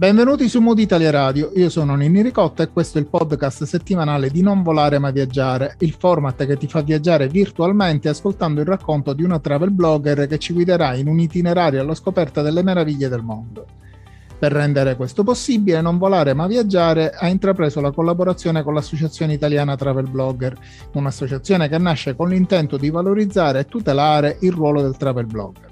Benvenuti su Mood Italia Radio, io sono Ninni Ricotta e questo è il podcast settimanale di Non volare ma viaggiare, il format che ti fa viaggiare virtualmente ascoltando il racconto di una travel blogger che ci guiderà in un itinerario alla scoperta delle meraviglie del mondo. Per rendere questo possibile, Non volare ma viaggiare ha intrapreso la collaborazione con l'Associazione Italiana Travel Blogger, un'associazione che nasce con l'intento di valorizzare e tutelare il ruolo del travel blogger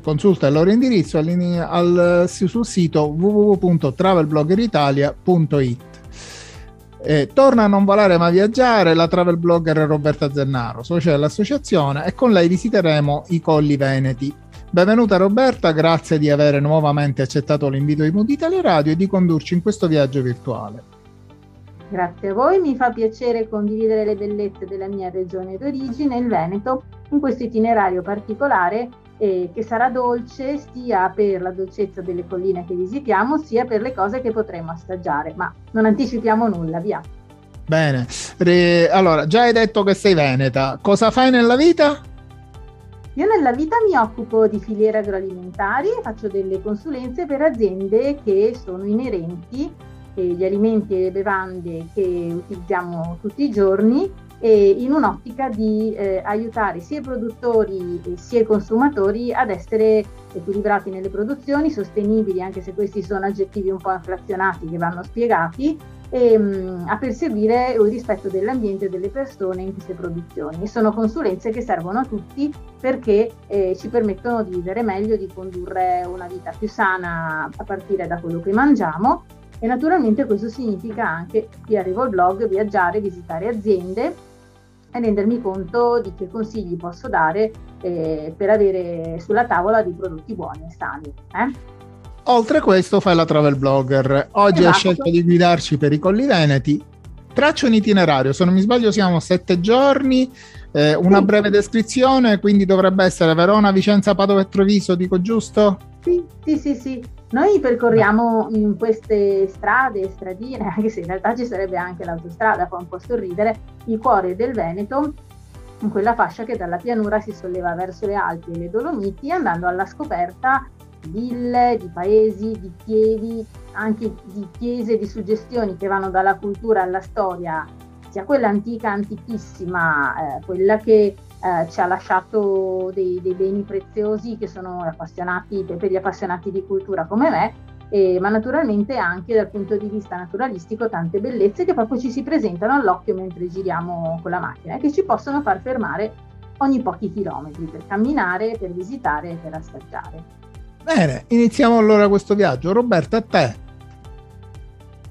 consulta il loro indirizzo al, sul sito www.travelbloggeritalia.it. Eh, torna a non volare ma viaggiare la travel blogger Roberta Zennaro, socia dell'associazione, e con lei visiteremo i Colli Veneti. Benvenuta Roberta, grazie di aver nuovamente accettato l'invito di Mood Italia Radio e di condurci in questo viaggio virtuale. Grazie a voi, mi fa piacere condividere le bellezze della mia regione d'origine, il Veneto, in questo itinerario particolare eh, che sarà dolce sia per la dolcezza delle colline che visitiamo, sia per le cose che potremo assaggiare, ma non anticipiamo nulla, via. Bene, Re... allora già hai detto che sei veneta, cosa fai nella vita? Io nella vita mi occupo di filiere agroalimentari e faccio delle consulenze per aziende che sono inerenti agli eh, alimenti e le bevande che utilizziamo tutti i giorni in un'ottica di eh, aiutare sia i produttori sia i consumatori ad essere equilibrati nelle produzioni, sostenibili, anche se questi sono aggettivi un po' inflazionati che vanno spiegati, e mh, mm, a perseguire il rispetto dell'ambiente e delle persone in queste produzioni. Sono consulenze che servono a tutti perché eh, ci permettono di vivere meglio, di condurre una vita più sana a partire da quello che mangiamo e naturalmente questo significa anche, qui arrivo al blog, viaggiare, visitare aziende e rendermi conto di che consigli posso dare eh, per avere sulla tavola dei prodotti buoni e sani. Eh? Oltre a questo fai la travel blogger. Oggi esatto. hai scelto di guidarci per i Colli Veneti. Traccio un itinerario, se non mi sbaglio siamo sette giorni, eh, una sì. breve descrizione, quindi dovrebbe essere Verona, Vicenza, Padova e Treviso, dico giusto? Sì, sì, sì, sì. Noi percorriamo in queste strade, stradine, anche se in realtà ci sarebbe anche l'autostrada, fa un po' sorridere, il cuore del Veneto, in quella fascia che dalla pianura si solleva verso le Alpi e le Dolomiti, andando alla scoperta di ville, di paesi, di piedi, anche di chiese, di suggestioni che vanno dalla cultura alla storia, sia quella antica, antichissima, eh, quella che eh, ci ha lasciato dei, dei, beni preziosi che sono appassionati, per gli appassionati di cultura come me, eh, ma naturalmente anche dal punto di vista naturalistico tante bellezze che proprio ci si presentano all'occhio mentre giriamo con la macchina e che ci possono far fermare ogni pochi chilometri per camminare, per visitare e per assaggiare. Bene, iniziamo allora questo viaggio. Roberta, a te.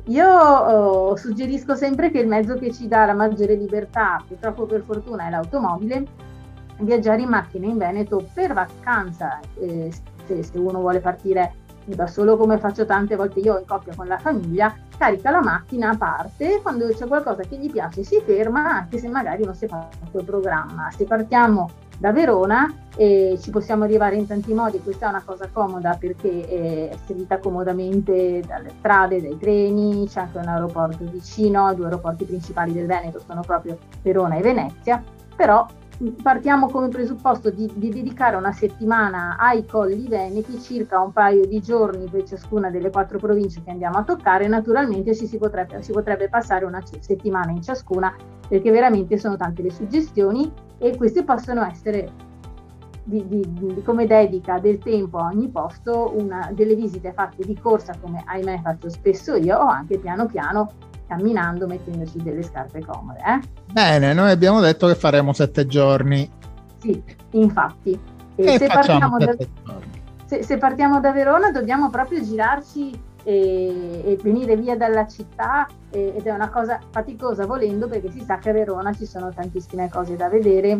Io oh, suggerisco sempre che il mezzo che ci dà la maggiore libertà, purtroppo per fortuna, è l'automobile. Viaggiare in macchina in Veneto per vacanza, eh, se, se, uno vuole partire da solo come faccio tante volte io in coppia con la famiglia, carica la macchina a parte, quando c'è qualcosa che gli piace si ferma, anche se magari non si è fatto il programma. Se partiamo da Verona e ci possiamo arrivare in tanti modi, questa è una cosa comoda perché è servita comodamente dalle strade, dai treni, c'è anche un aeroporto vicino, i due aeroporti principali del Veneto sono proprio Verona e Venezia, però partiamo come presupposto di, di, dedicare una settimana ai colli veneti, circa un paio di giorni per ciascuna delle quattro province che andiamo a toccare. Naturalmente ci si potrebbe, si potrebbe passare una settimana in ciascuna perché veramente sono tante le suggestioni e queste possono essere di, di, di, come dedica del tempo a ogni posto, una, delle visite fatte di corsa come ahimè faccio spesso io o anche piano piano camminando mettendoci delle scarpe comode. Eh? Bene, noi abbiamo detto che faremo sette giorni. Sì, infatti. E, e se, partiamo da, se, se, partiamo da, Verona dobbiamo proprio girarci e, e venire via dalla città e, ed è una cosa faticosa volendo perché si sa che a Verona ci sono tantissime cose da vedere,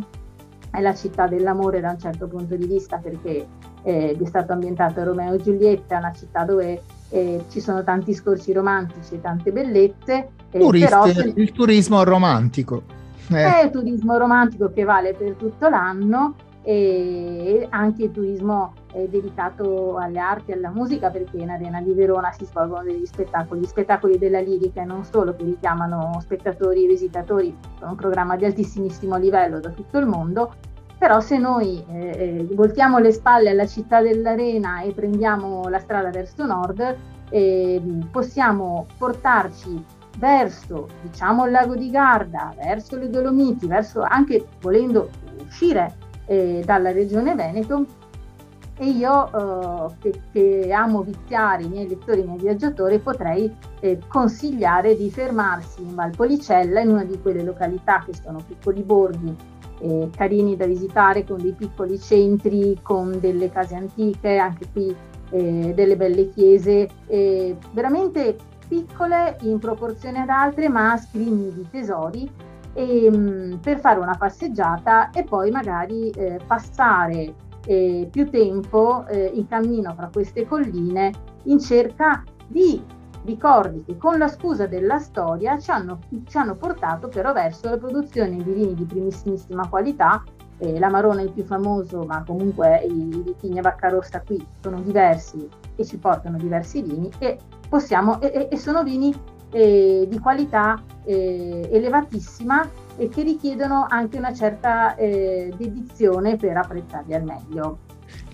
è la città dell'amore da un certo punto di vista perché eh, è stato ambientato Romeo e Giulietta, è una città dove eh, ci sono tanti scorci romantici e tante bellezze. Eh, Turisti, però... Il turismo romantico. Eh. È turismo romantico che vale per tutto l'anno e anche il turismo è dedicato alle arti e alla musica perché in Arena di Verona si svolgono degli spettacoli, spettacoli della lirica e non solo che richiamano spettatori e visitatori, è un programma di altissimissimo livello da tutto il mondo, però se noi eh, eh, voltiamo le spalle alla città dell'Arena e prendiamo la strada verso nord, eh, possiamo portarci verso diciamo il lago di Garda, verso le Dolomiti, verso anche volendo uscire eh, dalla regione Veneto e io eh, che, che, amo viziare i miei lettori, i miei viaggiatori, potrei eh, consigliare di fermarsi in Valpolicella, in una di quelle località che sono piccoli borghi eh, carini da visitare, con dei piccoli centri, con delle case antiche, anche qui eh, delle belle chiese, veramente piccole in proporzione ad altre, ma scrigni di tesori e, ehm, per fare una passeggiata e poi magari eh, passare eh, più tempo eh, in cammino fra queste colline in cerca di ricordi che con la scusa della storia ci hanno, ci hanno portato però verso la produzione di vini di primissima qualità. Eh, l'Amarone è il più famoso, ma comunque i vitigni a Vacca Rossa qui sono diversi e ci portano diversi vini e, possiamo, e, e sono vini eh, di qualità eh, elevatissima e che richiedono anche una certa eh, dedizione per apprezzarli al meglio.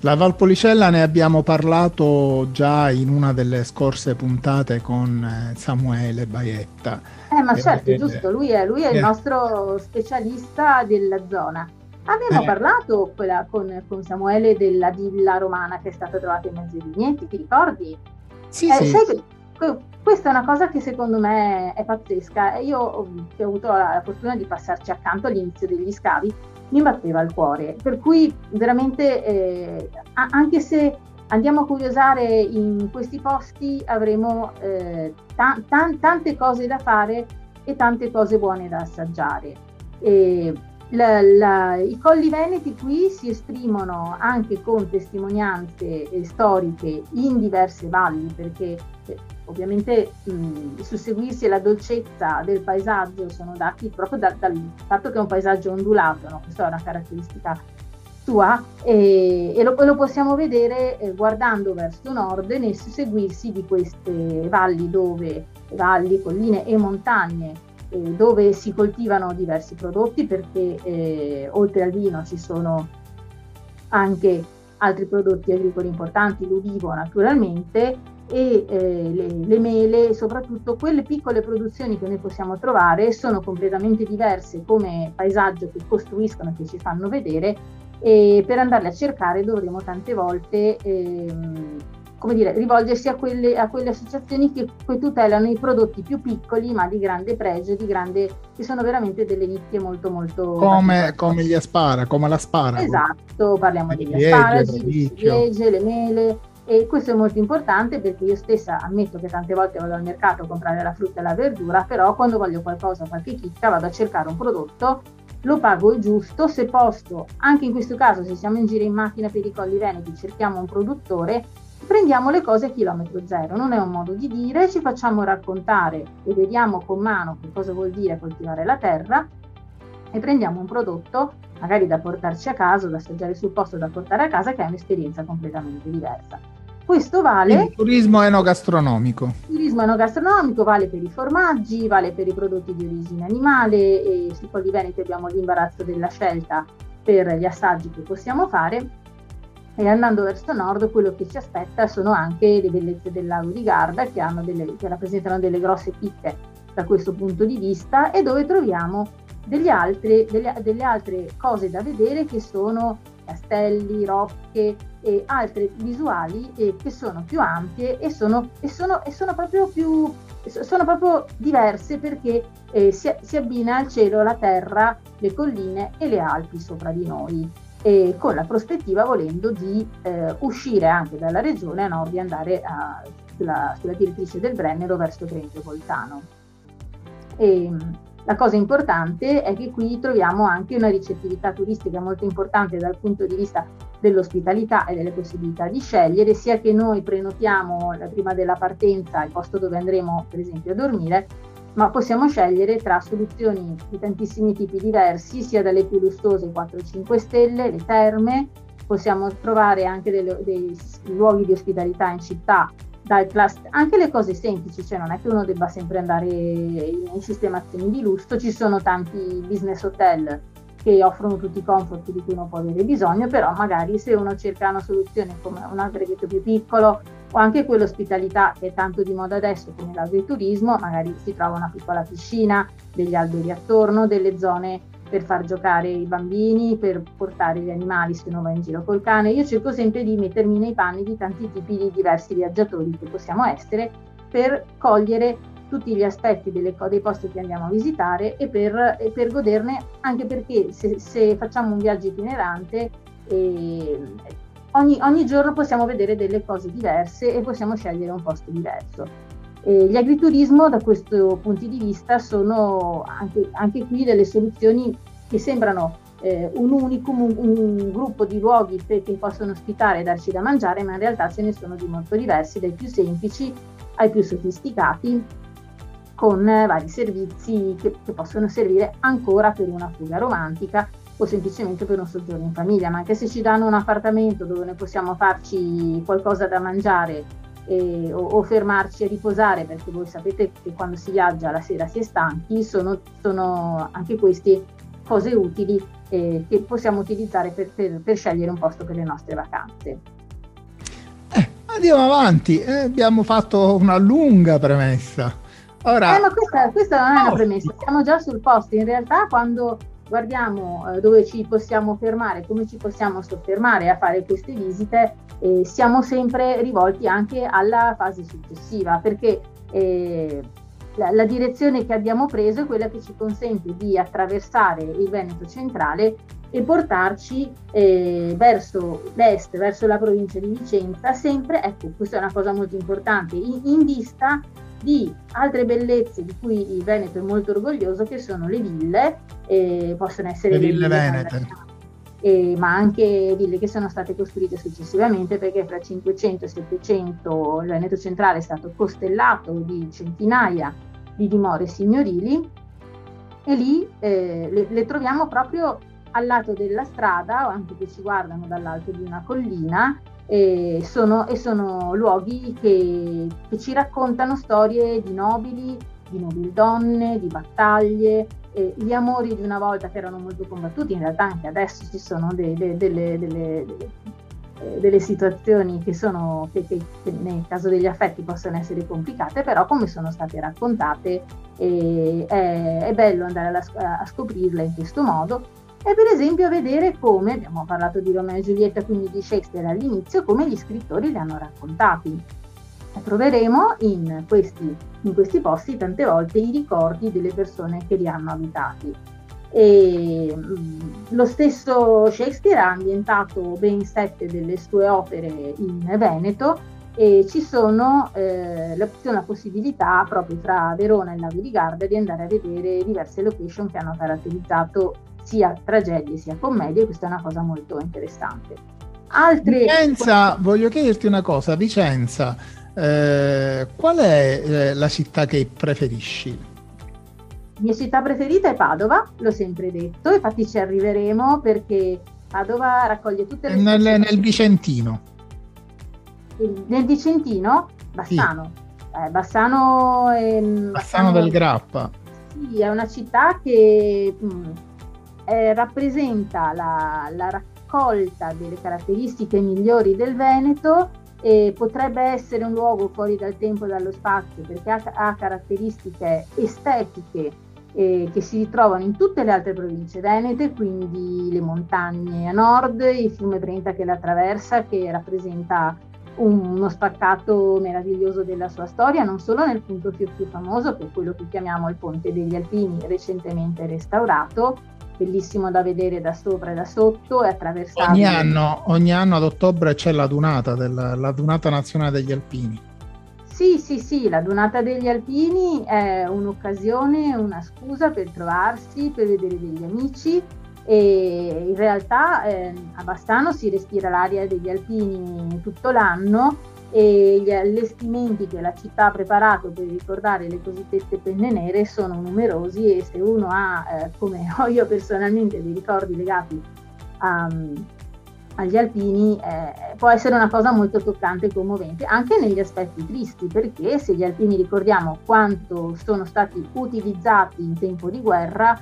La Valpolicella ne abbiamo parlato già in una delle scorse puntate con eh, Samuele Baietta. Eh, ma certo, eh, giusto, lui è, lui è il eh. nostro specialista della zona. Abbiamo eh. parlato quella, con, con, Samuele della villa romana che è stata trovata in mezzo ai vigneti, ti ricordi? Sì, eh, sì. Sai, questa è una cosa che secondo me è pazzesca. Io che ho avuto la fortuna di passarci accanto all'inizio degli scavi, mi batteva il cuore. Per cui veramente, eh, anche se andiamo a curiosare in questi posti, avremo eh, ta- ta- tante cose da fare e tante cose buone da assaggiare. E la, la, I colli veneti qui si esprimono anche con testimonianze eh, storiche in diverse valli, perché eh, ovviamente mh, il susseguirsi e la dolcezza del paesaggio sono dati proprio da, dal fatto che è un paesaggio ondulato, no? questa è una caratteristica sua e, e lo, lo, possiamo vedere eh, guardando verso nord nel susseguirsi di queste valli dove valli, colline e montagne dove si coltivano diversi prodotti perché eh, oltre al vino ci sono anche altri prodotti agricoli importanti, l'ulivo naturalmente e eh, le, le, mele, soprattutto quelle piccole produzioni che noi possiamo trovare sono completamente diverse come paesaggio che costruiscono, che ci fanno vedere e per andarle a cercare dovremo tante volte ehm, come dire, rivolgersi a quelle, a quelle associazioni che, che, tutelano i prodotti più piccoli ma di grande pregio, di grande, che sono veramente delle nicchie molto molto... Come, come gli aspara, come la spara. Esatto, parliamo degli asparagi, le ciliegie, le mele e questo è molto importante perché io stessa ammetto che tante volte vado al mercato a comprare la frutta e la verdura, però quando voglio qualcosa, qualche chicca, vado a cercare un prodotto lo pago il giusto, se posto, anche in questo caso se siamo in giro in macchina per i colli veneti, cerchiamo un produttore prendiamo le cose a chilometro zero, non è un modo di dire, ci facciamo raccontare e vediamo con mano che cosa vuol dire coltivare la terra e prendiamo un prodotto magari da portarci a casa, da assaggiare sul posto, da portare a casa, che è un'esperienza completamente diversa. Questo vale... Il turismo enogastronomico. Il turismo enogastronomico vale per i formaggi, vale per i prodotti di origine animale e sui Colli Veneti abbiamo l'imbarazzo della scelta per gli assaggi che possiamo fare e andando verso nord quello che ci aspetta sono anche le bellezze del lago di Garda che, delle, che rappresentano delle grosse picche da questo punto di vista e dove troviamo altre, delle, delle altre cose da vedere che sono castelli, rocche e altre visuali eh, che sono più ampie e sono, e sono, e sono proprio più sono proprio diverse perché eh, si, si abbina al cielo la terra, le colline e le Alpi sopra di noi e con la prospettiva volendo di eh, uscire anche dalla regione a nord andare a, sulla, sulla, direttrice del Brennero verso Grenzo Voltano. E, la cosa importante è che qui troviamo anche una ricettività turistica molto importante dal punto di vista dell'ospitalità e delle possibilità di scegliere, sia che noi prenotiamo prima della partenza il posto dove andremo per esempio a dormire, ma possiamo scegliere tra soluzioni di tantissimi tipi diversi, sia dalle più lustose 4-5 stelle, le terme, possiamo trovare anche delle, dei luoghi di ospitalità in città, class, anche le cose semplici, cioè non è che uno debba sempre andare in, in sistemazioni di lusso, ci sono tanti business hotel che offrono tutti i comfort di cui uno può avere bisogno, però magari se uno cerca una soluzione come un alberghetto più piccolo o anche quell'ospitalità che è tanto di moda adesso come l'agriturismo, magari si trova una piccola piscina, degli alberi attorno, delle zone per far giocare i bambini, per portare gli animali se uno va in giro col cane. Io cerco sempre di mettermi nei panni di tanti tipi di diversi viaggiatori che possiamo essere per cogliere tutti gli aspetti delle, dei posti che andiamo a visitare e per, e per goderne, anche perché se, se, facciamo un viaggio itinerante, eh, ogni, ogni, giorno possiamo vedere delle cose diverse e possiamo scegliere un posto diverso. Eh, gli agriturismo da questo punto di vista sono anche, anche qui delle soluzioni che sembrano eh, un unicum, un, un, gruppo di luoghi che possono ospitare e darci da mangiare, ma in realtà ce ne sono di molto diversi, dai più semplici ai più sofisticati con vari servizi che, che, possono servire ancora per una fuga romantica o semplicemente per un soggiorno in famiglia, ma anche se ci danno un appartamento dove noi possiamo farci qualcosa da mangiare eh, o, o, fermarci a riposare, perché voi sapete che quando si viaggia la sera si è stanchi, sono, sono anche queste cose utili eh, che possiamo utilizzare per, per, per, scegliere un posto per le nostre vacanze. Eh, andiamo avanti, eh, abbiamo fatto una lunga premessa. Ora... Eh, ma questa, questa non è una premessa, siamo già sul posto. In realtà quando guardiamo eh, dove ci possiamo fermare, come ci possiamo soffermare a fare queste visite, eh, siamo sempre rivolti anche alla fase successiva, perché eh, la, la, direzione che abbiamo preso è quella che ci consente di attraversare il Veneto centrale e portarci eh, verso l'est, verso la provincia di Vicenza, sempre, ecco, questa è una cosa molto importante, in, in vista di altre bellezze di cui il Veneto è molto orgoglioso, che sono le ville, eh, possono essere le, le ville, venete. Eh, ma anche ville che sono state costruite successivamente perché fra 500 e 700 il Veneto centrale è stato costellato di centinaia di dimore signorili e lì eh, le, le, troviamo proprio al lato della strada o anche che ci guardano dall'alto di una collina e sono, e sono luoghi che, che, ci raccontano storie di nobili, di nobildonne, di battaglie, eh, gli amori di una volta che erano molto combattuti, in realtà anche adesso ci sono de, de, delle, delle, eh, delle, situazioni che, sono, che, che, nel caso degli affetti possono essere complicate, però come sono state raccontate eh, è, è, bello andare a, a scoprirle in questo modo e per esempio vedere come, abbiamo parlato di Romeo e Giulietta, quindi di Shakespeare all'inizio, come gli scrittori li hanno raccontati. Troveremo in questi, in questi posti tante volte i ricordi delle persone che li hanno abitati. E, mm, lo stesso Shakespeare ha ambientato ben sette delle sue opere in Veneto e ci sono eh, la, la possibilità proprio tra Verona e Lago di Garda di andare a vedere diverse location che hanno caratterizzato sia tragedie sia commedie, questa è una cosa molto interessante. Altre... Vicenza, voglio chiederti una cosa, Vicenza, eh, qual è eh, la città che preferisci? La mia città preferita è Padova, l'ho sempre detto, infatti ci arriveremo perché Padova raccoglie tutte le... Nel, nel Vicentino. Il, nel Vicentino? Bassano. Sì. Eh, Bassano, è, Bassano, Bassano del Grappa. Sì, è una città che mh, mm, eh, rappresenta la, la, raccolta delle caratteristiche migliori del Veneto e potrebbe essere un luogo fuori dal tempo e dallo spazio perché ha, ha caratteristiche estetiche eh, che si ritrovano in tutte le altre province venete, quindi le montagne a nord, il fiume Brenta che la attraversa, che rappresenta uno spaccato meraviglioso della sua storia, non solo nel punto più, più famoso, che è quello che chiamiamo il Ponte degli Alpini, recentemente restaurato, bellissimo da vedere da sopra e da sotto e attraversare. Ogni anno, ogni anno ad ottobre c'è la dunata, della, la dunata nazionale degli alpini. Sì, sì, sì, la dunata degli alpini è un'occasione, una scusa per trovarsi, per vedere degli amici e in realtà eh, a Bassano si respira l'aria degli alpini tutto l'anno e gli allestimenti che la città ha preparato per ricordare le cosiddette penne nere sono numerosi e se uno ha, eh, come ho io personalmente, dei ricordi legati a, agli alpini, eh, può essere una cosa molto toccante e commovente, anche negli aspetti tristi, perché se gli alpini ricordiamo quanto sono stati utilizzati in tempo di guerra,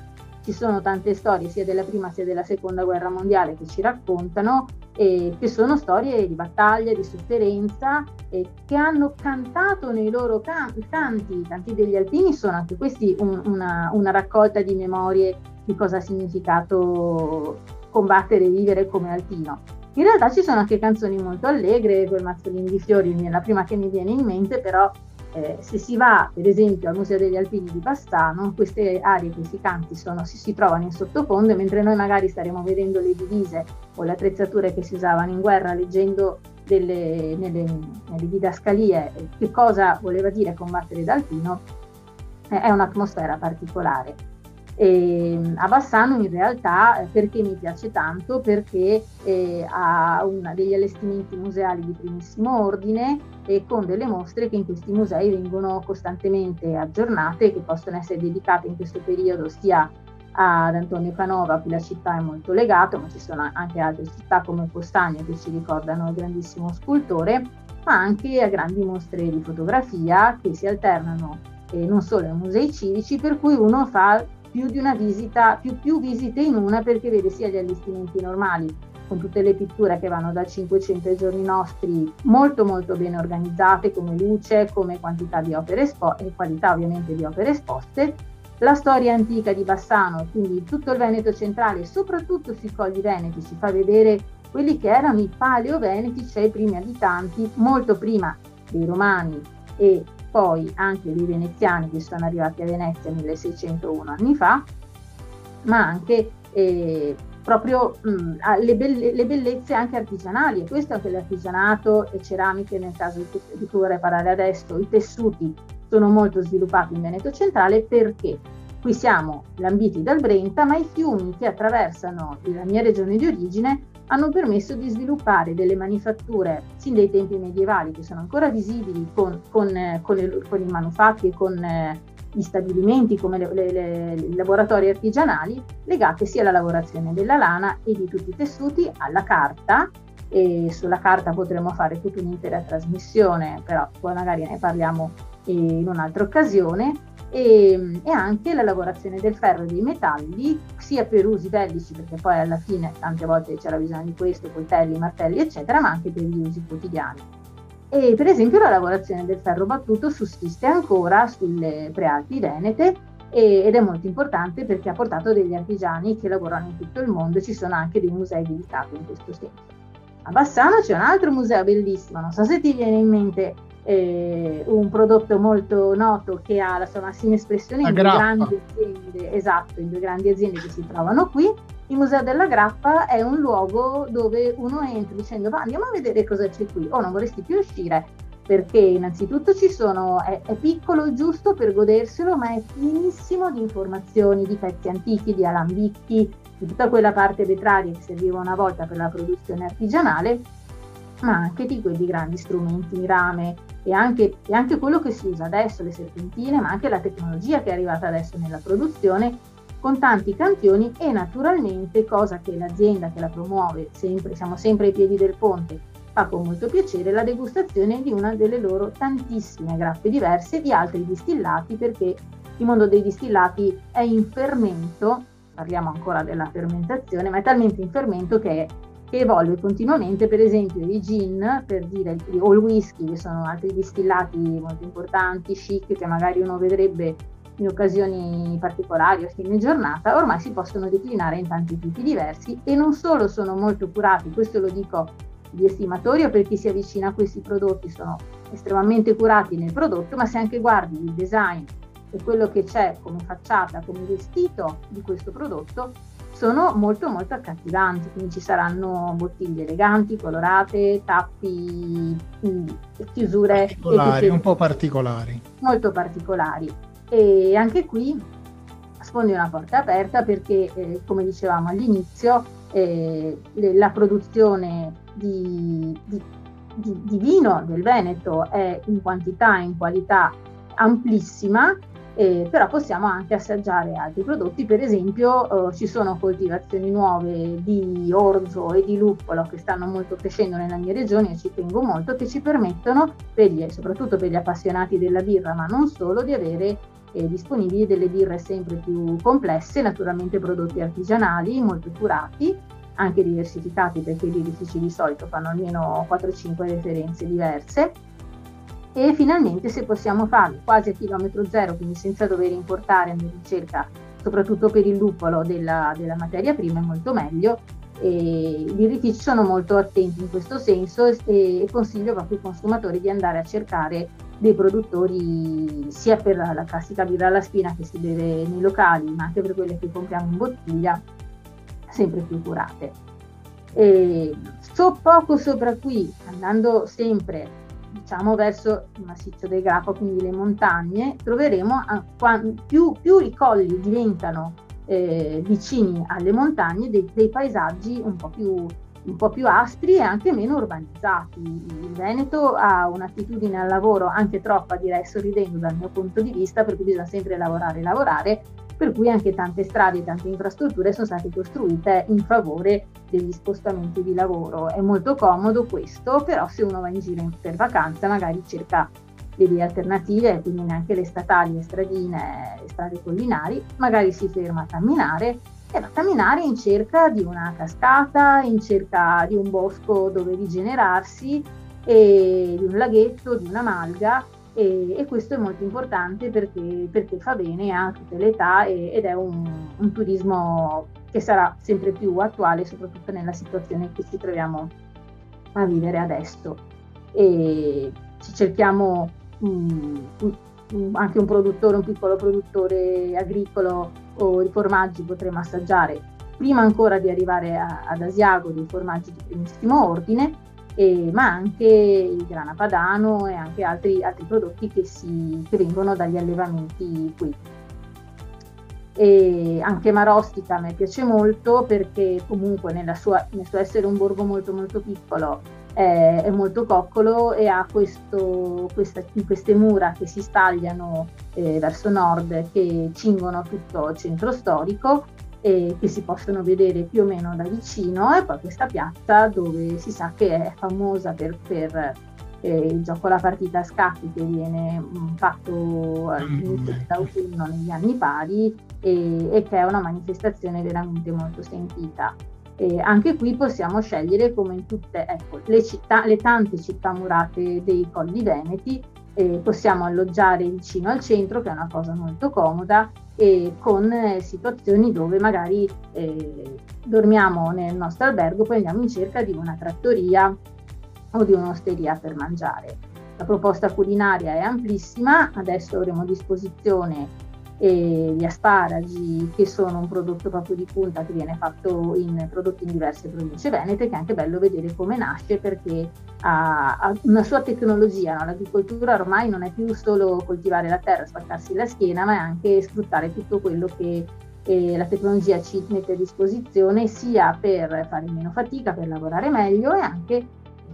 ci sono tante storie sia della prima sia della seconda guerra mondiale che ci raccontano e che sono storie di battaglia, di sofferenza e che hanno cantato nei loro can- canti, i canti degli alpini sono anche questi un, una, una raccolta di memorie di cosa ha significato combattere e vivere come alpino. In realtà ci sono anche canzoni molto allegre, quel mazzolino di fiori è la prima che mi viene in mente, però eh, se si va per esempio al Museo degli Alpini di Bassano, queste aree, questi canti sono, si, si, trovano in sottofondo, mentre noi magari staremo vedendo le divise o le attrezzature che si usavano in guerra, leggendo delle, nelle, nelle didascalie eh, che cosa voleva dire combattere d'alpino, eh, è un'atmosfera particolare. E a Bassano in realtà eh, perché mi piace tanto? Perché eh, ha una, degli allestimenti museali di primissimo ordine e con delle mostre che in questi musei vengono costantemente aggiornate, che possono essere dedicate in questo periodo sia ad Antonio Canova, a cui la città è molto legata, ma ci sono anche altre città come Postagno che ci ricordano il grandissimo scultore, ma anche a grandi mostre di fotografia che si alternano eh, non solo ai musei civici, per cui uno fa più di una visita, più, più visite in una perché vede sia gli allestimenti normali con tutte le pitture che vanno dal 500 ai giorni nostri molto molto bene organizzate come luce, come quantità di opere esposte e qualità ovviamente di opere esposte, la storia antica di Bassano, quindi tutto il Veneto centrale, soprattutto sui colli veneti, ci fa vedere quelli che erano i paleo veneti, cioè i primi abitanti, molto prima dei romani e poi anche dei veneziani che sono arrivati a Venezia 1601 anni fa, ma anche eh, proprio mh, le, belle, le, bellezze anche artigianali, e questo anche l'artigianato e ceramiche nel caso di cui vorrei parlare adesso, i tessuti sono molto sviluppati in Veneto centrale perché qui siamo lambiti dal Brenta, ma i fiumi che attraversano la mia regione di origine hanno permesso di sviluppare delle manifatture sin dai tempi medievali che sono ancora visibili con, con, eh, con, il, con i manufatti e con eh, gli stabilimenti come le, le, le, i laboratori artigianali legate sia alla lavorazione della lana e di tutti i tessuti alla carta. E sulla carta potremo fare tutta un'intera trasmissione però poi magari ne parliamo in un'altra occasione e, e, anche la lavorazione del ferro e dei metalli, sia per usi bellici, perché poi alla fine tante volte c'era bisogno di questo, coltelli, martelli, eccetera, ma anche per gli usi quotidiani. E per esempio la lavorazione del ferro battuto sussiste ancora sulle prealpi venete ed è molto importante perché ha portato degli artigiani che lavorano in tutto il mondo e ci sono anche dei musei dedicati in questo senso. A Bassano c'è un altro museo bellissimo, non so se ti viene in mente eh, un prodotto molto noto che ha la sua massima espressione in due grandi aziende, esatto, in due grandi aziende che si trovano qui. Il Museo della Grappa è un luogo dove uno entra dicendo ma andiamo a vedere cosa c'è qui, o oh, non vorresti più uscire, perché innanzitutto ci sono, è, è, piccolo giusto per goderselo, ma è pienissimo di informazioni, di pezzi antichi, di alambicchi, di tutta quella parte vetraria che serviva una volta per la produzione artigianale, ma anche di quelli grandi strumenti in rame, e anche, e anche quello che si usa adesso, le serpentine, ma anche la tecnologia che è arrivata adesso nella produzione con tanti campioni e naturalmente, cosa che l'azienda che la promuove, sempre, siamo sempre ai piedi del ponte, fa con molto piacere, la degustazione di una delle loro tantissime grappe diverse di altri distillati perché il mondo dei distillati è in fermento, parliamo ancora della fermentazione, ma è talmente in fermento che è che evolve continuamente, per esempio i gin, per dire, o il whisky, che sono altri distillati molto importanti, chic, che magari uno vedrebbe in occasioni particolari o fine giornata, ormai si possono declinare in tanti tipi diversi e non solo sono molto curati, questo lo dico di estimatori o per chi si avvicina a questi prodotti, sono estremamente curati nel prodotto, ma se anche guardi il design e quello che c'è come facciata, come vestito di questo prodotto, sono molto molto accattivanti, quindi ci saranno bottiglie eleganti, colorate, tappi, mm, chiusure particolari, un po' particolari. Molto particolari. E anche qui sfondi una porta aperta perché, eh, come dicevamo all'inizio, eh, la produzione di, di di, di vino del Veneto è in quantità e in qualità amplissima eh, però possiamo anche assaggiare altri prodotti, per esempio eh, ci sono coltivazioni nuove di orzo e di luppolo che stanno molto crescendo nella mia regione e ci tengo molto, che ci permettono, per gli, soprattutto per gli appassionati della birra, ma non solo, di avere eh, disponibili delle birre sempre più complesse, naturalmente prodotti artigianali, molto curati, anche diversificati perché i birrifici di solito fanno almeno 4-5 referenze diverse e finalmente se possiamo farlo quasi a chilometro zero, quindi senza dover importare in ricerca, soprattutto per il luppolo della, della materia prima, è molto meglio. E I birrifici sono molto attenti in questo senso e, e consiglio proprio ai consumatori di andare a cercare dei produttori sia per la classica birra alla spina che si beve nei locali, ma anche per quelle che compriamo in bottiglia, sempre più curate. E so poco sopra qui, andando sempre diciamo verso il massiccio del Grappa, quindi le montagne, troveremo più, più i colli diventano eh, vicini alle montagne dei, dei paesaggi un po, più, un po' più aspri e anche meno urbanizzati. Il Veneto ha un'attitudine al lavoro anche troppa, direi sorridendo dal mio punto di vista, per cui bisogna sempre lavorare lavorare per cui anche tante strade e tante infrastrutture sono state costruite in favore degli spostamenti di lavoro. È molto comodo questo, però se uno va in giro per vacanza magari cerca le vie alternative, quindi neanche le statali, le stradine, le strade collinari, magari si ferma a camminare e va a camminare in cerca di una cascata, in cerca di un bosco dove rigenerarsi, e di un laghetto, di una malga e, e, questo è molto importante perché, perché, fa bene a tutte le età e, ed è un, un, turismo che sarà sempre più attuale soprattutto nella situazione cui ci troviamo a vivere adesso. E cerchiamo um, anche un produttore, un piccolo produttore agricolo o di formaggi potremo assaggiare prima ancora di arrivare a, ad Asiago dei formaggi di primissimo ordine eh, ma anche il grana padano e anche altri, altri prodotti che, si, che, vengono dagli allevamenti qui. E anche Marostica me piace molto perché comunque sua, nel suo essere un borgo molto molto piccolo è, è molto coccolo e ha questo, questa, queste mura che si stagliano eh, verso nord che cingono tutto il centro storico e che si possono vedere più o meno da vicino e poi questa piazza dove si sa che è famosa per, per eh, il gioco La partita a scacchi che viene mm, fatto all'inizio dell'autunno negli anni pari e, e, che è una manifestazione veramente molto sentita. E anche qui possiamo scegliere come in tutte ecco, le, città, le tante città murate dei Colli Veneti, eh, possiamo alloggiare vicino al centro che è una cosa molto comoda e con eh, situazioni dove magari eh, dormiamo nel nostro albergo, poi andiamo in cerca di una trattoria o di un'osteria per mangiare. La proposta culinaria è amplissima, adesso avremo a disposizione e gli asparagi che sono un prodotto proprio di punta che viene fatto in prodotti in diverse province venete che è anche bello vedere come nasce perché ha, ha una sua tecnologia no? l'agricoltura ormai non è più solo coltivare la terra spaccarsi la schiena ma è anche sfruttare tutto quello che eh, la tecnologia ci mette a disposizione sia per fare meno fatica per lavorare meglio e anche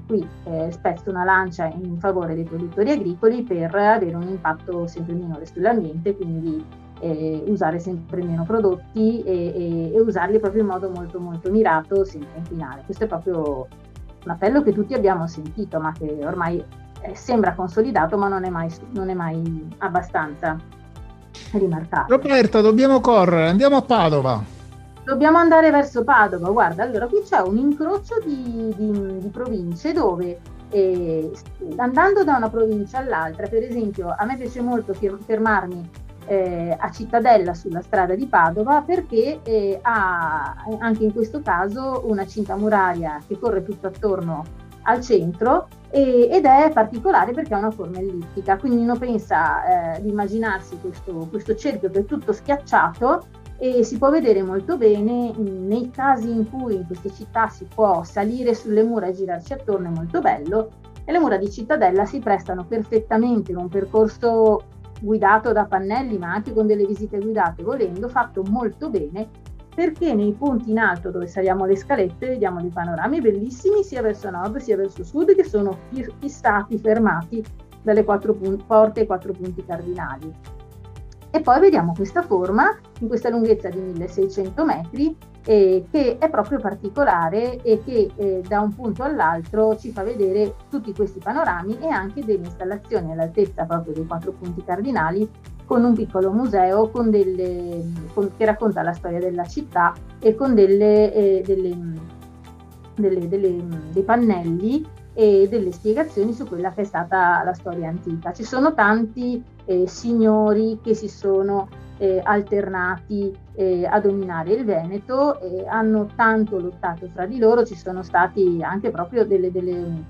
qui eh, spezzo una lancia in favore dei produttori agricoli per avere un impatto sempre minore sull'ambiente, quindi eh, usare sempre meno prodotti e, e, e, usarli proprio in modo molto molto mirato senza inquinare. Questo è proprio un appello che tutti abbiamo sentito, ma che ormai eh, sembra consolidato, ma non è mai, non è mai abbastanza rimarcato. Roberta, dobbiamo correre, andiamo a Padova. Dobbiamo andare verso Padova. Guarda, allora qui c'è un incrocio di, di, di province dove eh, andando da una provincia all'altra, per esempio, a me piace molto fermarmi eh, a Cittadella sulla strada di Padova perché eh, ha anche in questo caso una cinta muraria che corre tutto attorno al centro e, ed è particolare perché ha una forma ellittica, quindi uno pensa eh, di immaginarsi questo, questo cerchio che è tutto schiacciato e si può vedere molto bene nei casi in cui in queste città si può salire sulle mura e girarci attorno, è molto bello, e le mura di Cittadella si prestano perfettamente in un percorso guidato da pannelli, ma anche con delle visite guidate, volendo, fatto molto bene perché nei punti in alto dove saliamo le scalette vediamo dei panorami bellissimi sia verso nord sia verso sud che sono fissati, fermati dalle quattro porte e quattro punti cardinali. E poi vediamo questa forma in questa lunghezza di 1600 metri eh, che è proprio particolare e che eh, da un punto all'altro ci fa vedere tutti questi panorami e anche delle installazioni all'altezza proprio dei quattro punti cardinali con un piccolo museo con delle, con, che racconta la storia della città e con delle, eh, delle, dei pannelli e delle spiegazioni su quella che è stata la storia antica. Ci sono tanti eh, signori che si sono eh, alternati eh, a dominare il Veneto e hanno tanto lottato fra di loro, ci sono stati anche proprio delle, delle,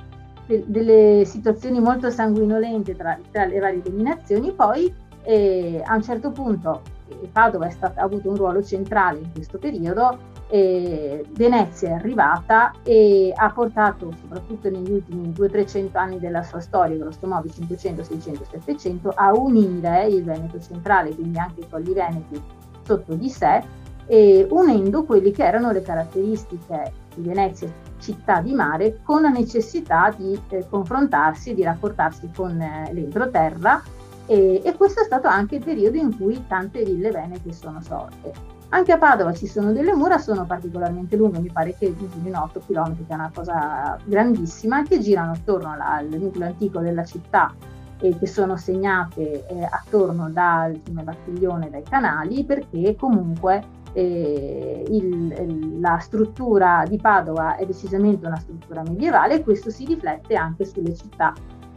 de, delle situazioni molto sanguinolente tra, tra, le varie dominazioni, poi eh, a un certo punto eh, Padova stata, ha avuto un ruolo centrale in questo periodo eh, Venezia è arrivata e ha portato, soprattutto negli ultimi 200-300 anni della sua storia, grosso modo 500, 600, 700, a unire il Veneto centrale, quindi anche i colli veneti sotto di sé, e unendo quelle che erano le caratteristiche di Venezia, città di mare, con la necessità di eh, confrontarsi, di rapportarsi con eh, l'entroterra e, e questo è stato anche il periodo in cui tante ville venete sono sorte. Anche a Padova ci sono delle mura, sono particolarmente lunghe, mi pare che misurino 8 km, che è una cosa grandissima, che girano attorno al nucleo antico della città e che sono segnate eh, attorno dal fiume Battiglione, dai canali, perché comunque eh, il, la struttura di Padova è decisamente una struttura medievale e questo si riflette anche sulle città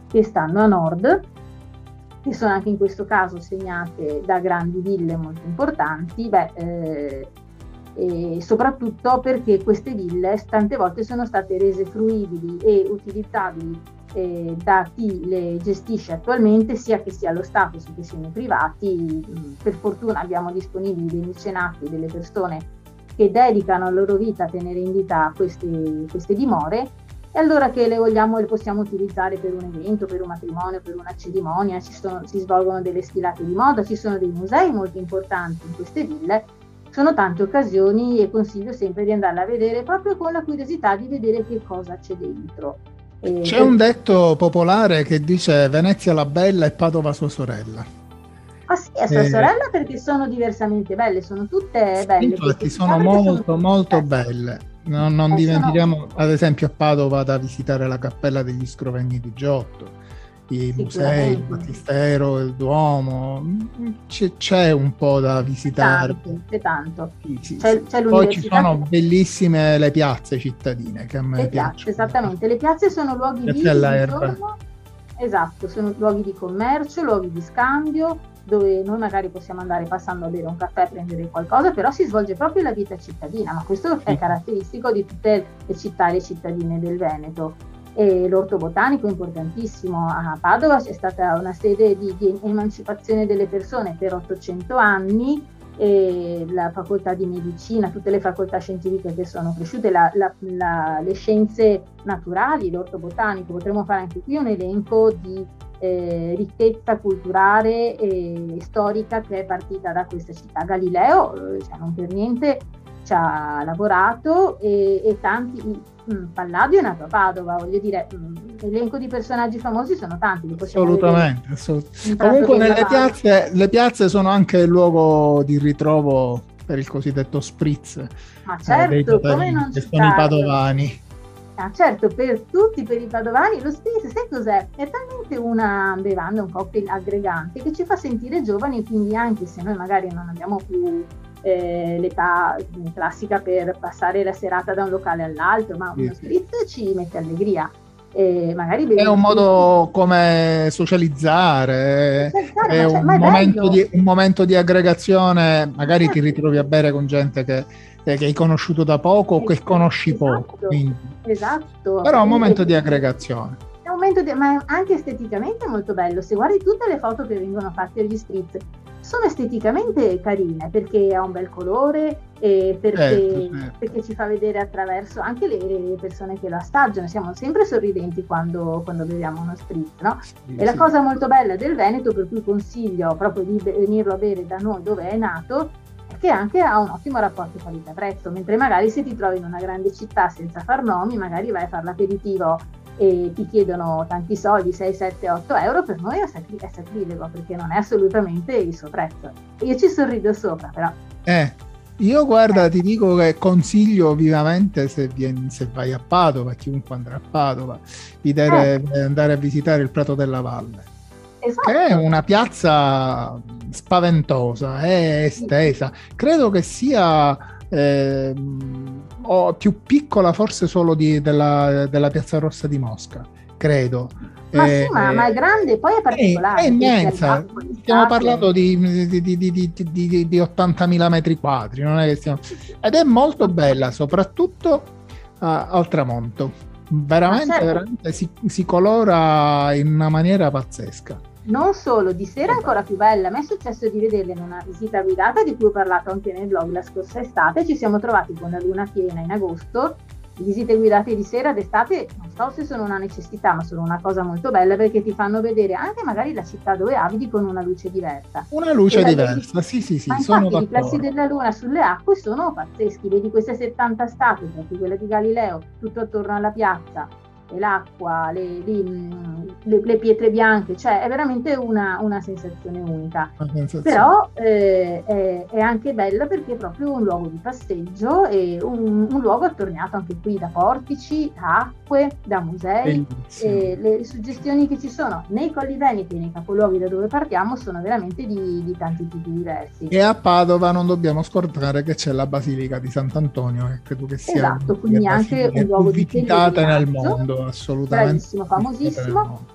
che stanno a nord che sono anche in questo caso segnate da grandi ville molto importanti, beh, eh, e soprattutto perché queste ville tante volte sono state rese fruibili e utilizzabili eh, da chi le gestisce attualmente, sia che sia lo Stato sia che siano i privati. Per fortuna abbiamo disponibili dei mecenati, delle persone che dedicano la loro vita a tenere in vita queste, queste dimore e allora che le vogliamo, le possiamo utilizzare per un evento, per un matrimonio, per una cerimonia, ci sono, si svolgono delle sfilate di moda, ci sono dei musei molto importanti in queste ville, sono tante occasioni e consiglio sempre di andarla a vedere proprio con la curiosità di vedere che cosa c'è dentro. Eh, c'è un detto popolare che dice Venezia la bella e Padova sua sorella. Ah sì, è sua eh, sorella perché sono diversamente belle, sono tutte belle. Infatti sono molto sono molto belle. Non, non dimentichiamo, ad esempio, a Padova da visitare la Cappella degli Scrovegni di Giotto, i musei, il Battistero, il Duomo, c'è, c'è, un po' da visitare. C'è tanto. Sì, sì, c'è, c'è Poi ci sono bellissime le piazze cittadine che a me le piacciono. Piazze, esattamente, le piazze sono luoghi di Esatto, sono luoghi di commercio, luoghi di scambio, dove noi magari possiamo andare passando a bere un caffè, prendere qualcosa, però si svolge proprio la vita cittadina, ma questo è caratteristico di tutte le città e le cittadine del Veneto. E l'orto botanico è importantissimo, a Padova c'è stata una sede di, di emancipazione delle persone per 800 anni, la facoltà di medicina, tutte le facoltà scientifiche che sono cresciute, la, la, la, le scienze naturali, l'orto botanico, potremmo fare anche qui un elenco di eh, ricchezza culturale e storica che è partita da questa città. Galileo, eh, cioè non per niente, ci ha lavorato e, e tanti, mh, mm, Palladio è nato a Padova, voglio dire, mh, mm, l'elenco di personaggi famosi sono tanti. Assolutamente, assolutamente. Comunque nelle piazze, le piazze sono anche il luogo di ritrovo per il cosiddetto spritz. Ma certo, eh, come non ci sono i padovani. Ah, certo, per tutti, per i padovani, lo spritz, sai cos'è? È talmente una bevanda, un cocktail aggregante che ci fa sentire giovani, quindi anche se noi magari non abbiamo più eh, l'età classica per passare la serata da un locale all'altro, ma uno spritz ci mette allegria. E magari è un modo come socializzare, socializzare è, un, è momento di, un, momento di, aggregazione, magari ti certo. ritrovi a bere con gente che che hai conosciuto da poco o che conosci esatto, poco. Quindi. Esatto. Però è un momento di aggregazione. È un momento di, ma anche esteticamente molto bello. Se guardi tutte le foto che vengono fatte agli spritz, sono esteticamente carine perché ha un bel colore e perché, certo, certo. perché ci fa vedere attraverso anche le, le, persone che lo assaggiano. Siamo sempre sorridenti quando, quando beviamo uno spritz, no? Sì, e sì. la cosa molto bella del Veneto, per cui consiglio proprio di venirlo a bere da noi dove è nato, che anche ha un ottimo rapporto qualità-prezzo, mentre magari se ti trovi in una grande città senza far nomi, magari vai a fare l'aperitivo e ti chiedono tanti soldi, 6, 7, 8 euro, per noi è, sacri- è sacrilega perché non è assolutamente il suo prezzo. Io ci sorrido sopra, però. Eh, io guarda, eh. ti dico che consiglio vivamente se, vieni, se vai a Padova, chiunque andrà a Padova, di eh. andare a visitare il Prato della Valle. Esatto. Che è una piazza spaventosa, è estesa. Credo che sia eh, più piccola forse solo di, della, della, Piazza Rossa di Mosca, credo. Ma eh, sì, ma, ma, è grande, poi è particolare. È, è immensa, stiamo parlando di, di, di, di 80.000 metri quadri, stiamo... ed è molto bella, soprattutto uh, al tramonto. Veramente, certo. veramente si, si colora in una maniera pazzesca non solo, di sera è ancora più bella. A me è successo di vederla in una visita guidata di cui ho parlato anche nel blog la scorsa estate. Ci siamo trovati con la luna piena in agosto. Visite guidate di sera d'estate non so se sono una necessità, ma sono una cosa molto bella perché ti fanno vedere anche magari la città dove abiti con una luce diversa. Una luce diversa, sì, sì, sì. Ma sono infatti, i riflessi della luna sulle acque sono pazzeschi. Vedi queste 70 statue, quella di Galileo, tutto attorno alla piazza l'acqua, le, le, le, pietre bianche, cioè è veramente una, una sensazione unica. Una sensazione. Però eh, è, è, anche bella perché è proprio un luogo di passeggio e un, un luogo attorniato anche qui da portici, da acque, da musei. le suggestioni che ci sono nei Colli Veneti e nei capoluoghi da dove partiamo sono veramente di, di tanti tipi diversi. E a Padova non dobbiamo scordare che c'è la Basilica di Sant'Antonio, che credo che sia esatto, quindi anche un luogo di visitata nel mondo assolutamente. Bravissimo, famosissimo.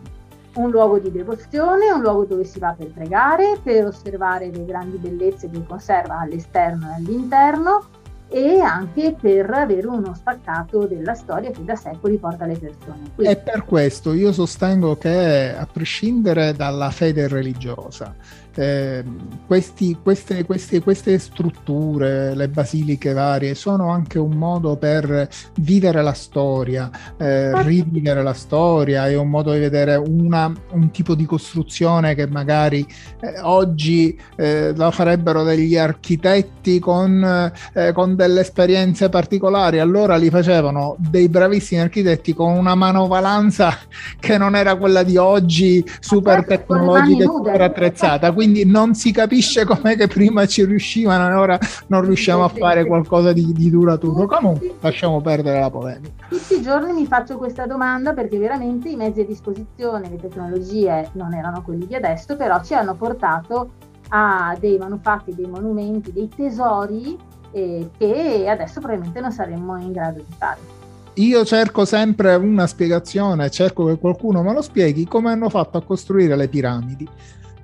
Un luogo di devozione, un luogo dove si va per pregare, per osservare le grandi bellezze che conserva all'esterno e all'interno e anche per avere uno spaccato della storia che da secoli porta le persone qui. E per questo io sostengo che a prescindere dalla fede religiosa, eh, questi, queste, queste, queste, strutture, le basiliche varie, sono anche un modo per vivere la storia, eh, rivivere la storia, è un modo di vedere una, un tipo di costruzione che magari eh, oggi eh, la farebbero degli architetti con, eh, con delle esperienze particolari, allora li facevano dei bravissimi architetti con una manovalanza che non era quella di oggi, super certo, tecnologica e super attrezzata quindi non si capisce com'è che prima ci riuscivano e ora non riusciamo a fare qualcosa di, di duraturo. Comunque, lasciamo perdere la polemica. Tutti i giorni mi faccio questa domanda perché veramente i mezzi a disposizione, le tecnologie non erano quelli di adesso, però ci hanno portato a dei manufatti, dei monumenti, dei tesori eh, che adesso probabilmente non saremmo in grado di fare. Io cerco sempre una spiegazione, cerco che qualcuno me lo spieghi come hanno fatto a costruire le piramidi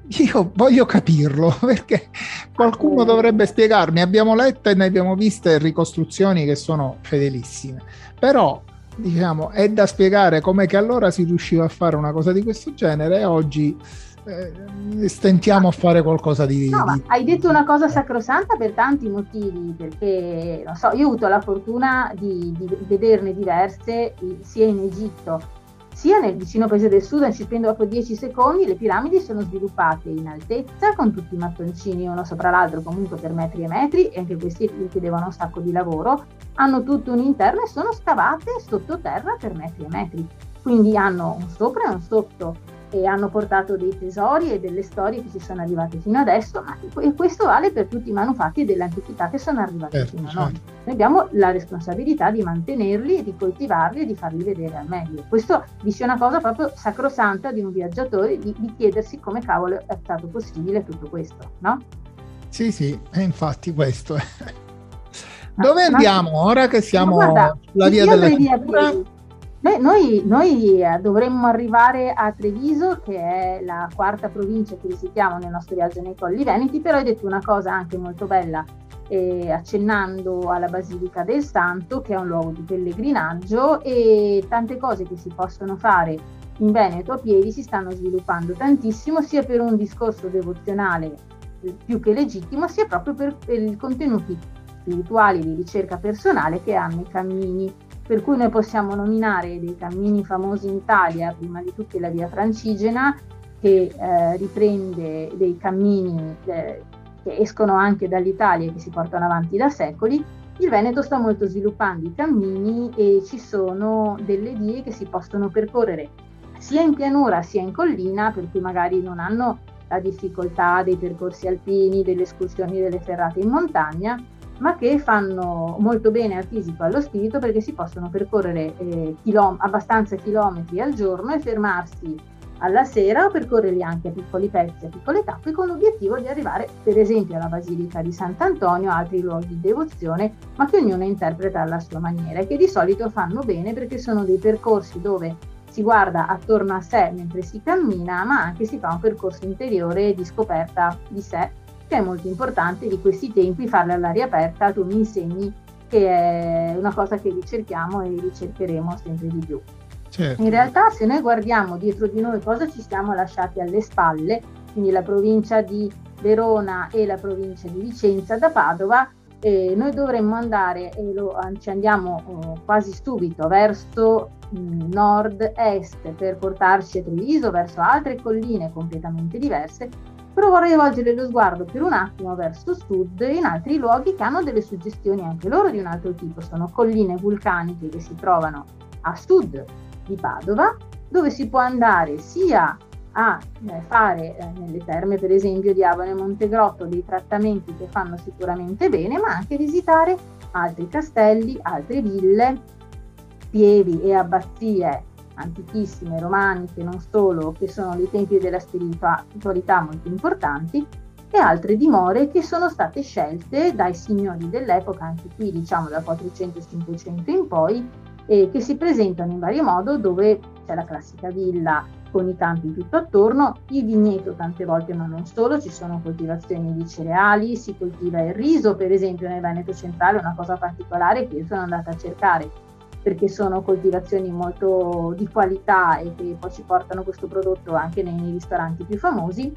io voglio capirlo perché qualcuno dovrebbe spiegarmi. Abbiamo letto e ne abbiamo viste ricostruzioni che sono fedelissime, però diciamo è da spiegare come che allora si riusciva a fare una cosa di questo genere. E oggi eh, stentiamo a fare qualcosa di, no, di... hai detto una cosa sacrosanta per tanti motivi perché non so io ho avuto la fortuna di, di vederne diverse sia in Egitto sia nel vicino paese del Sudan, ci spendo proprio 10 secondi, le piramidi sono sviluppate in altezza con tutti i mattoncini uno sopra l'altro comunque per metri e metri e anche questi richiedevano un sacco di lavoro, hanno tutto un interno e sono scavate sottoterra per metri e metri, quindi hanno un sopra e un sotto e hanno portato dei tesori e delle storie che ci sono arrivate fino adesso, ma e questo vale per tutti i manufatti dell'antichità che sono arrivati certo, fino a noi. Certo. Noi abbiamo la responsabilità di mantenerli, di coltivarli e di farli vedere al meglio. Questo dice una cosa proprio sacrosanta di un viaggiatore, di, di chiedersi come cavolo è stato possibile tutto questo, no? Sì, sì, è infatti questo. Dove ah, andiamo ma, ora che siamo guarda, sulla via della cultura? Beh, noi, noi eh, dovremmo arrivare a Treviso, che è la quarta provincia che visitiamo nel nostro viaggio nei Colli Veneti, però hai detto una cosa anche molto bella, eh, accennando alla Basilica del Santo, che è un luogo di pellegrinaggio e tante cose che si possono fare in Veneto a piedi si stanno sviluppando tantissimo, sia per un discorso devozionale eh, più che legittimo, sia proprio per, per i contenuti spirituali di ricerca personale che hanno i cammini per cui noi possiamo nominare dei cammini famosi in Italia, prima di tutti la via Francigena, che eh, riprende dei cammini eh, che escono anche dall'Italia e che si portano avanti da secoli, il Veneto sta molto sviluppando i cammini e ci sono delle vie che si possono percorrere sia in pianura sia in collina, per cui magari non hanno la difficoltà dei percorsi alpini, delle escursioni delle ferrate in montagna, ma che fanno molto bene al fisico e allo spirito perché si possono percorrere eh, chilom- abbastanza chilometri al giorno e fermarsi alla sera o percorrerli anche a piccoli pezzi, a piccole tappe, con l'obiettivo di arrivare per esempio alla Basilica di Sant'Antonio, altri luoghi di devozione, ma che ognuno interpreta alla sua maniera e che di solito fanno bene perché sono dei percorsi dove si guarda attorno a sé mentre si cammina, ma anche si fa un percorso interiore di scoperta di sé, che è molto importante di questi tempi, farle all'aria aperta, tu mi insegni che è una cosa che ricerchiamo e ricercheremo sempre di più. Certo. In realtà se noi guardiamo dietro di noi cosa ci siamo lasciati alle spalle, quindi la provincia di Verona e la provincia di Vicenza da Padova, eh, noi dovremmo andare, e lo, ci andiamo oh, quasi subito, verso mm, nord-est per portarci a Treviso, verso altre colline completamente diverse, però vorrei volgere lo sguardo per un attimo verso sud in altri luoghi che hanno delle suggestioni anche loro di un altro tipo, sono colline vulcaniche che si trovano a sud di Padova, dove si può andare sia a eh, fare eh, nelle terme per esempio di Avone e Montegrotto dei trattamenti che fanno sicuramente bene, ma anche visitare altri castelli, altre ville, pievi e abbazie antichissime, romaniche, non solo, che sono dei tempi della spiritualità molto importanti, e altre dimore che sono state scelte dai signori dell'epoca, anche qui diciamo dal 400-500 in poi, eh, che si presentano in vario modo dove c'è la classica villa con i campi tutto attorno, il vigneto tante volte ma non solo, ci sono coltivazioni di cereali, si coltiva il riso per esempio nel Veneto centrale, una cosa particolare che io sono andata a cercare perché sono coltivazioni molto di qualità e che poi ci portano questo prodotto anche nei, ristoranti più famosi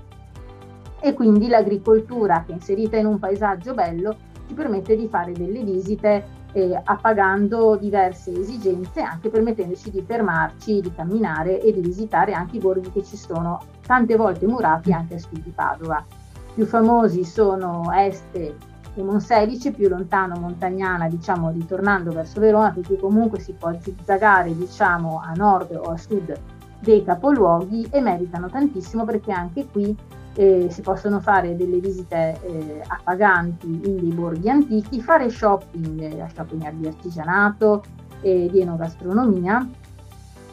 e quindi l'agricoltura che è inserita in un paesaggio bello ci permette di fare delle visite eh, appagando diverse esigenze, anche permettendoci di fermarci, di camminare e di visitare anche i borghi che ci sono tante volte murati anche a sud di Padova. Più famosi sono Este e Monselice, più lontano Montagnana, diciamo ritornando verso Verona, perché comunque si può zizzagare diciamo a nord o a sud dei capoluoghi e meritano tantissimo perché anche qui eh, si possono fare delle visite eh, appaganti in dei borghi antichi, fare shopping, eh, shopping di artigianato e di enogastronomia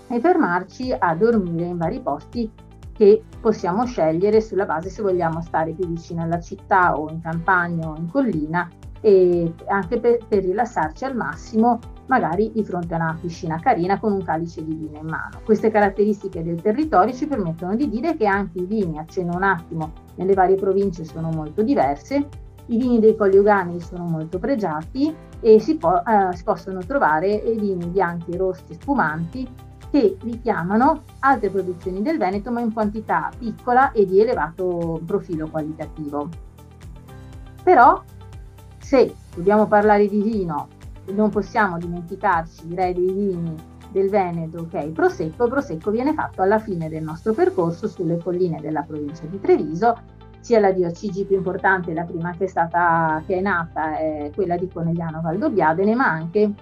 e fermarci a dormire in vari posti che possiamo scegliere sulla base se vogliamo stare più vicino alla città o in campagna o in collina e anche per, per rilassarci al massimo magari di fronte a una piscina carina con un calice di vino in mano. Queste caratteristiche del territorio ci permettono di dire che anche i vini, accenno un attimo, nelle varie province sono molto diverse, i vini dei Colli sono molto pregiati e si, po- eh, si possono trovare vini bianchi, rossi, spumanti che richiamano altre produzioni del Veneto ma in quantità piccola e di elevato profilo qualitativo. Però se dobbiamo parlare di vino non possiamo dimenticarci, direi, dei vini del Veneto che è il Prosecco. Il Prosecco viene fatto alla fine del nostro percorso sulle colline della provincia di Treviso, sia la DOCG più importante, la prima che è, stata, che è nata, è quella di Conegliano Valdobbiadene, ma anche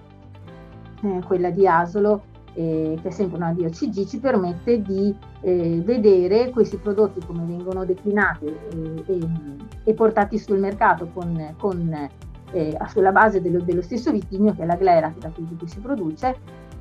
eh, quella di Asolo, eh, che è sempre una DOCG, ci permette di eh, vedere questi prodotti come vengono declinati e, e portati sul mercato con, con eh, sulla base dello, dello, stesso vitigno che è la glera da cui si produce,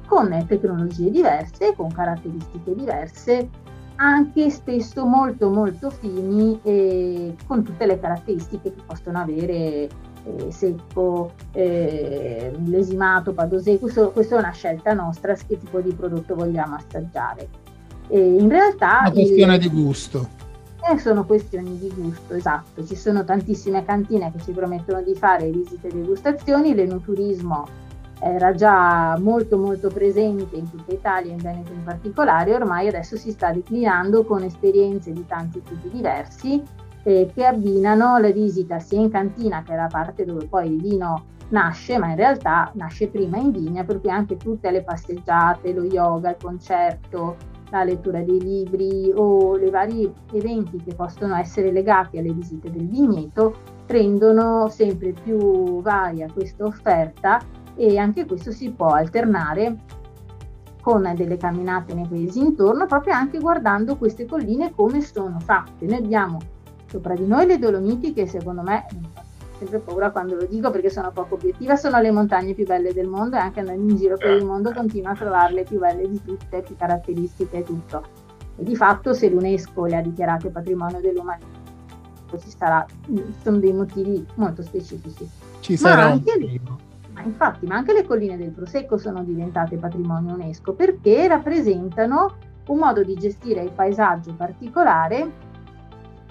con tecnologie diverse, con caratteristiche diverse, anche spesso molto molto fini e con tutte le caratteristiche che possono avere eh, secco, eh, lesimato, padosè, questo, questa è una scelta nostra, che tipo di prodotto vogliamo assaggiare. E in realtà... Una questione il, di gusto eh, sono questioni di gusto, esatto. Ci sono tantissime cantine che ci promettono di fare visite e degustazioni, l'enoturismo era già molto molto presente in tutta Italia, in Veneto in particolare, ormai adesso si sta declinando con esperienze di tanti tipi diversi eh, che abbinano la visita sia in cantina che è la parte dove poi il vino nasce, ma in realtà nasce prima in vigna, per cui anche tutte le passeggiate, lo yoga, il concerto, la lettura dei libri o i vari eventi che possono essere legati alle visite del vigneto rendono sempre più varia questa offerta e anche questo si può alternare con delle camminate nei paesi intorno, proprio anche guardando queste colline come sono fatte. Noi abbiamo sopra di noi le Dolomiti che secondo me, ho sempre paura quando lo dico perché sono poco obiettiva, sono le montagne più belle del mondo e anche andando in giro per il mondo continuo a trovarle più belle di tutte, più caratteristiche e tutto. E di fatto se l'UNESCO le ha dichiarate patrimonio dell'umanità, ci sarà, sono dei motivi molto specifici. Ci sarà anche un ma infatti, ma anche le colline del Prosecco sono diventate patrimonio UNESCO perché rappresentano un modo di gestire il paesaggio particolare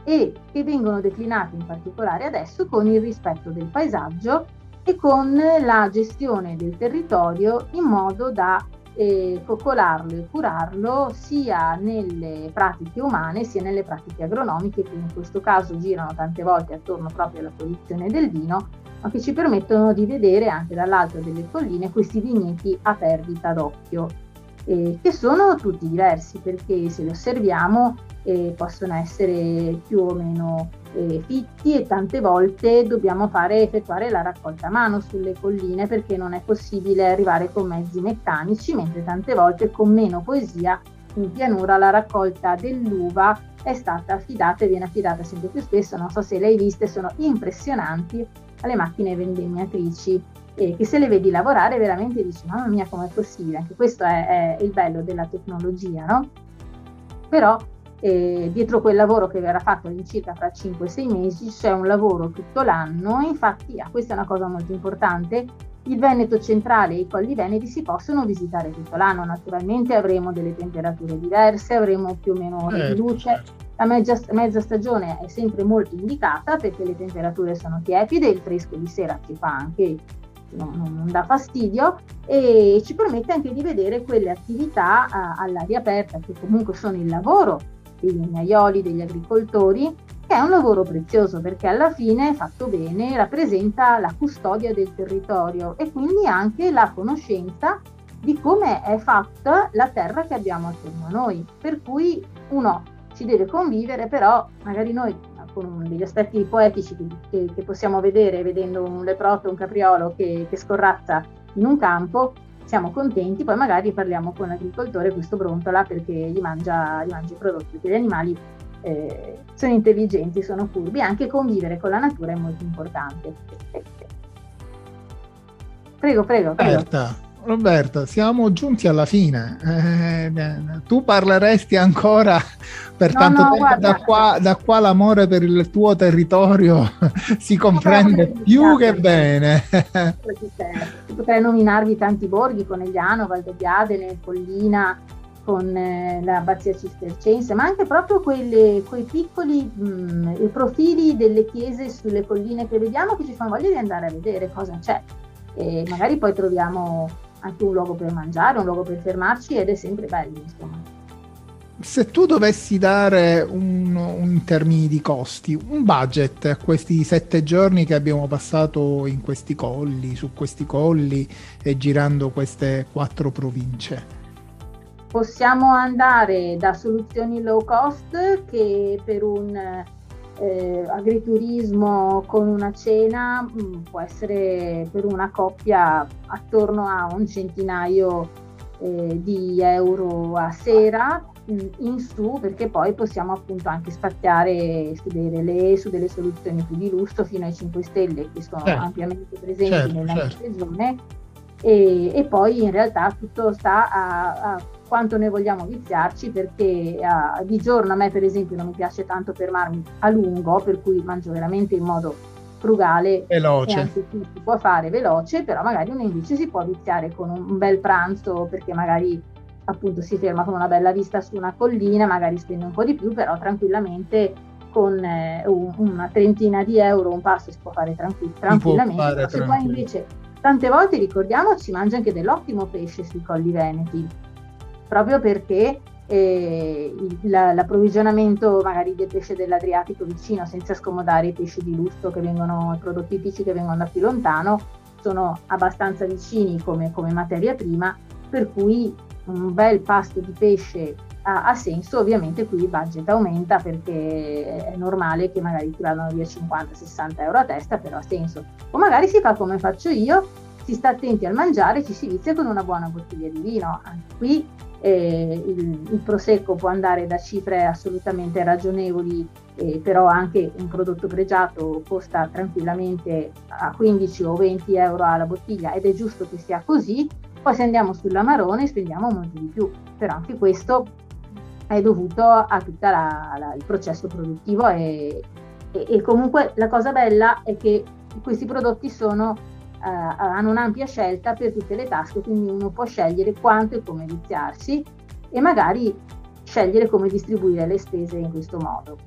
e che vengono declinate in particolare adesso con il rispetto del paesaggio e con la gestione del territorio in modo da eh, coccolarlo e curarlo sia nelle pratiche umane sia nelle pratiche agronomiche che in questo caso girano tante volte attorno proprio alla produzione del vino ma che ci permettono di vedere anche dall'alto delle colline questi vigneti a perdita d'occhio, eh, che sono tutti diversi perché se li osserviamo eh, possono essere più o meno eh, fitti e tante volte dobbiamo fare effettuare la raccolta a mano sulle colline perché non è possibile arrivare con mezzi meccanici, mentre tante volte con meno poesia in pianura la raccolta dell'uva è stata affidata e viene affidata sempre più spesso, non so se le hai viste, sono impressionanti alle macchine vendemmiatrici e che se le vedi lavorare veramente dici mamma mia com'è possibile, anche questo è, è il bello della tecnologia, no? Però eh, dietro quel lavoro che verrà fatto all'incirca fra 5-6 mesi c'è un lavoro tutto l'anno, infatti ah, questa è una cosa molto importante, il Veneto centrale e i colli veneti si possono visitare tutto l'anno, naturalmente avremo delle temperature diverse, avremo più o meno ore di certo, luce, certo. La mezza, mezza, stagione è sempre molto indicata perché le temperature sono tiepide, il fresco di sera ci fa anche, non, non dà fastidio e ci permette anche di vedere quelle attività a, all'aria aperta che comunque sono il lavoro dei legnaioli, degli agricoltori, che è un lavoro prezioso perché alla fine, fatto bene, rappresenta la custodia del territorio e quindi anche la conoscenza di come è fatta la terra che abbiamo attorno a noi. Per cui uno si deve convivere, però magari noi con degli aspetti poetici che, che possiamo vedere vedendo un leproto, un capriolo che, che scorrazza in un campo, siamo contenti, poi magari parliamo con l'agricoltore, questo brontola perché gli mangia, gli mangia i prodotti, perché gli animali eh, sono intelligenti, sono furbi, anche convivere con la natura è molto importante. Prego, prego, prego. Roberta, Roberta, siamo giunti alla fine. Eh, tu parleresti ancora per no, tanto no, tempo, da qua, da qua, l'amore per il tuo territorio si comprende no, più che bene. Potrei nominarvi tanti borghi, Conegliano, Valdobbiadene, Collina, con eh, l'abbazia cistercense, ma anche proprio quelle, quei piccoli mh, mm, profili delle chiese sulle colline che vediamo che ci fanno voglia di andare a vedere cosa c'è. E magari poi troviamo anche un luogo per mangiare, un luogo per fermarci ed è sempre bello, insomma se tu dovessi dare un, un, in termini di costi un budget a questi sette giorni che abbiamo passato in questi colli, su questi colli e girando queste quattro province? Possiamo andare da soluzioni low cost che per un eh, agriturismo con una cena mh, mm, può essere per una coppia attorno a un centinaio eh, di euro a sera in su perché poi possiamo appunto anche spaziare su delle, le, su delle soluzioni più di lusso fino ai 5 stelle che sono certo. ampiamente presenti certo, nella certo. regione e, e, poi in realtà tutto sta a, a quanto noi vogliamo viziarci perché a, di giorno a me per esempio non mi piace tanto fermarmi a lungo per cui mangio veramente in modo frugale veloce. e anche qui si può fare veloce però magari uno invece si può viziare con un, bel pranzo perché magari appunto si ferma con una bella vista su una collina, magari spende un po' di più, però tranquillamente con eh, un, una trentina di euro un passo si può fare tranquill- tranquillamente. Fare se poi invece tante volte ricordiamoci mangia anche dell'ottimo pesce sui colli veneti, proprio perché eh, l'approvvigionamento magari del pesce dell'Adriatico vicino senza scomodare i pesci di lusso che vengono, i prodotti tipici che vengono da più lontano, sono abbastanza vicini come, come materia prima, per cui un bel pasto di pesce ha, ha, senso, ovviamente qui il budget aumenta perché è normale che magari ti vadano via 50-60 euro a testa, però ha senso. O magari si fa come faccio io, si sta attenti al mangiare, ci si inizia con una buona bottiglia di vino. Anche qui eh, il, il, prosecco può andare da cifre assolutamente ragionevoli, eh, però anche un prodotto pregiato costa tranquillamente a 15 o 20 euro alla bottiglia ed è giusto che sia così. Poi se andiamo sull'amarone spendiamo molto di più, però anche questo è dovuto a tutto il processo produttivo e, e, e, comunque la cosa bella è che questi prodotti sono, hanno un'ampia scelta per tutte le tasche, quindi uno può scegliere quanto e come viziarsi e magari scegliere come distribuire le spese in questo modo.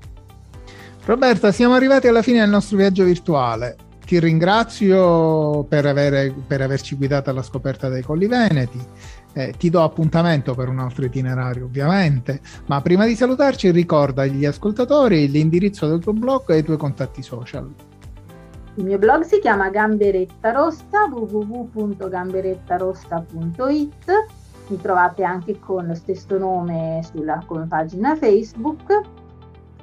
Roberta, siamo arrivati alla fine del nostro viaggio virtuale. Ti ringrazio per, avere, per averci guidato alla scoperta dei Colli Veneti. Eh, ti do appuntamento per un altro itinerario, ovviamente, ma prima di salutarci ricorda agli ascoltatori l'indirizzo del tuo blog e i tuoi contatti social. Il mio blog si chiama Gamberetta Rossa, www.gamberettarossa.it. Mi trovate anche con lo stesso nome sulla come pagina Facebook.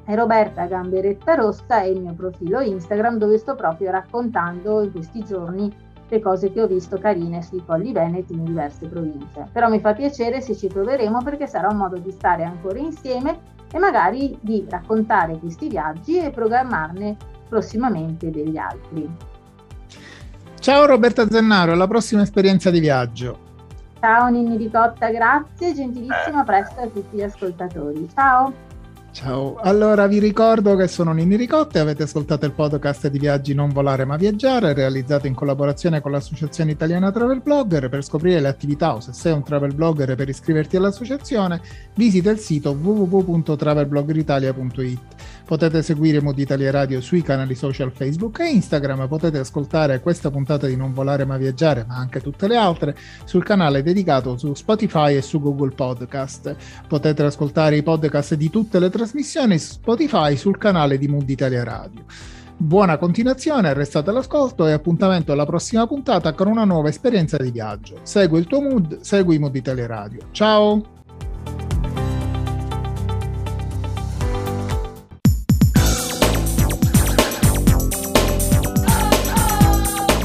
E Roberta Gamberetta Rossa è il mio profilo Instagram dove sto proprio raccontando in questi giorni le cose che ho visto carine sui colli veneti in diverse province. Però mi fa piacere se ci troveremo perché sarà un modo di stare ancora insieme e magari di raccontare questi viaggi e programmarne prossimamente degli altri. Ciao Roberta Zennaro, alla prossima esperienza di viaggio. Ciao Ninni Ricotta, grazie, gentilissima, presto a tutti gli ascoltatori. Ciao! Ciao, allora vi ricordo che sono Nini Ricotta e avete ascoltato il podcast di Viaggi Non Volare Ma Viaggiare realizzato in collaborazione con l'Associazione Italiana Travel Blogger. Per scoprire le attività o se sei un travel blogger e per iscriverti all'associazione visita il sito www.travelbloggeritalia.it. Potete seguire Mood Italia Radio sui canali social Facebook e Instagram, potete ascoltare questa puntata di Non Volare Ma Viaggiare, ma anche tutte le altre, sul canale dedicato su Spotify e su Google Podcast. Potete ascoltare i podcast di tutte le trasmissioni Spotify sul canale di Mood Italia Radio. Buona continuazione, restate all'ascolto e appuntamento alla prossima puntata con una nuova esperienza di viaggio. Segui il tuo mood, segui Mood Italia Radio. Ciao!